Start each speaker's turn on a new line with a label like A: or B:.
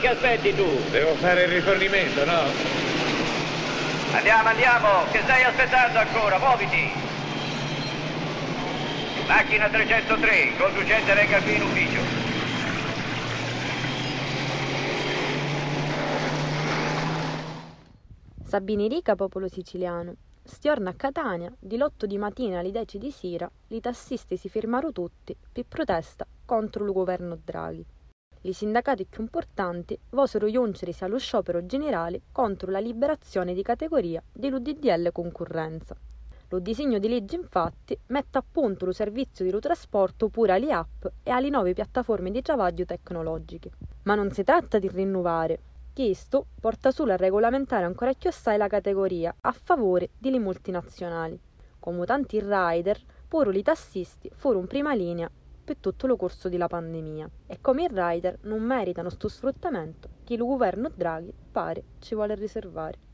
A: che aspetti tu?
B: Devo fare il rifornimento, no?
A: Andiamo, andiamo, che stai aspettando ancora? Muoviti! Macchina 303, conducente reca qui in ufficio.
C: Sabini Rica, popolo siciliano. Stiorna a Catania, di l'otto di mattina alle 10 di sera, i tassisti si firmarono tutti per protesta contro il governo Draghi. I sindacati più importanti vosero giungersi allo sciopero generale contro la liberazione di categoria dell'UDDL concorrenza. Lo disegno di legge infatti mette a punto il servizio di trasporto pure alle app e alle nuove piattaforme di travaglio tecnologiche. Ma non si tratta di rinnovare, questo porta solo a regolamentare ancora più assai la categoria a favore delle multinazionali. Come tanti rider, pure i tassisti furono prima linea per tutto lo corso della pandemia e come i rider non meritano sto sfruttamento che il governo Draghi pare ci vuole riservare.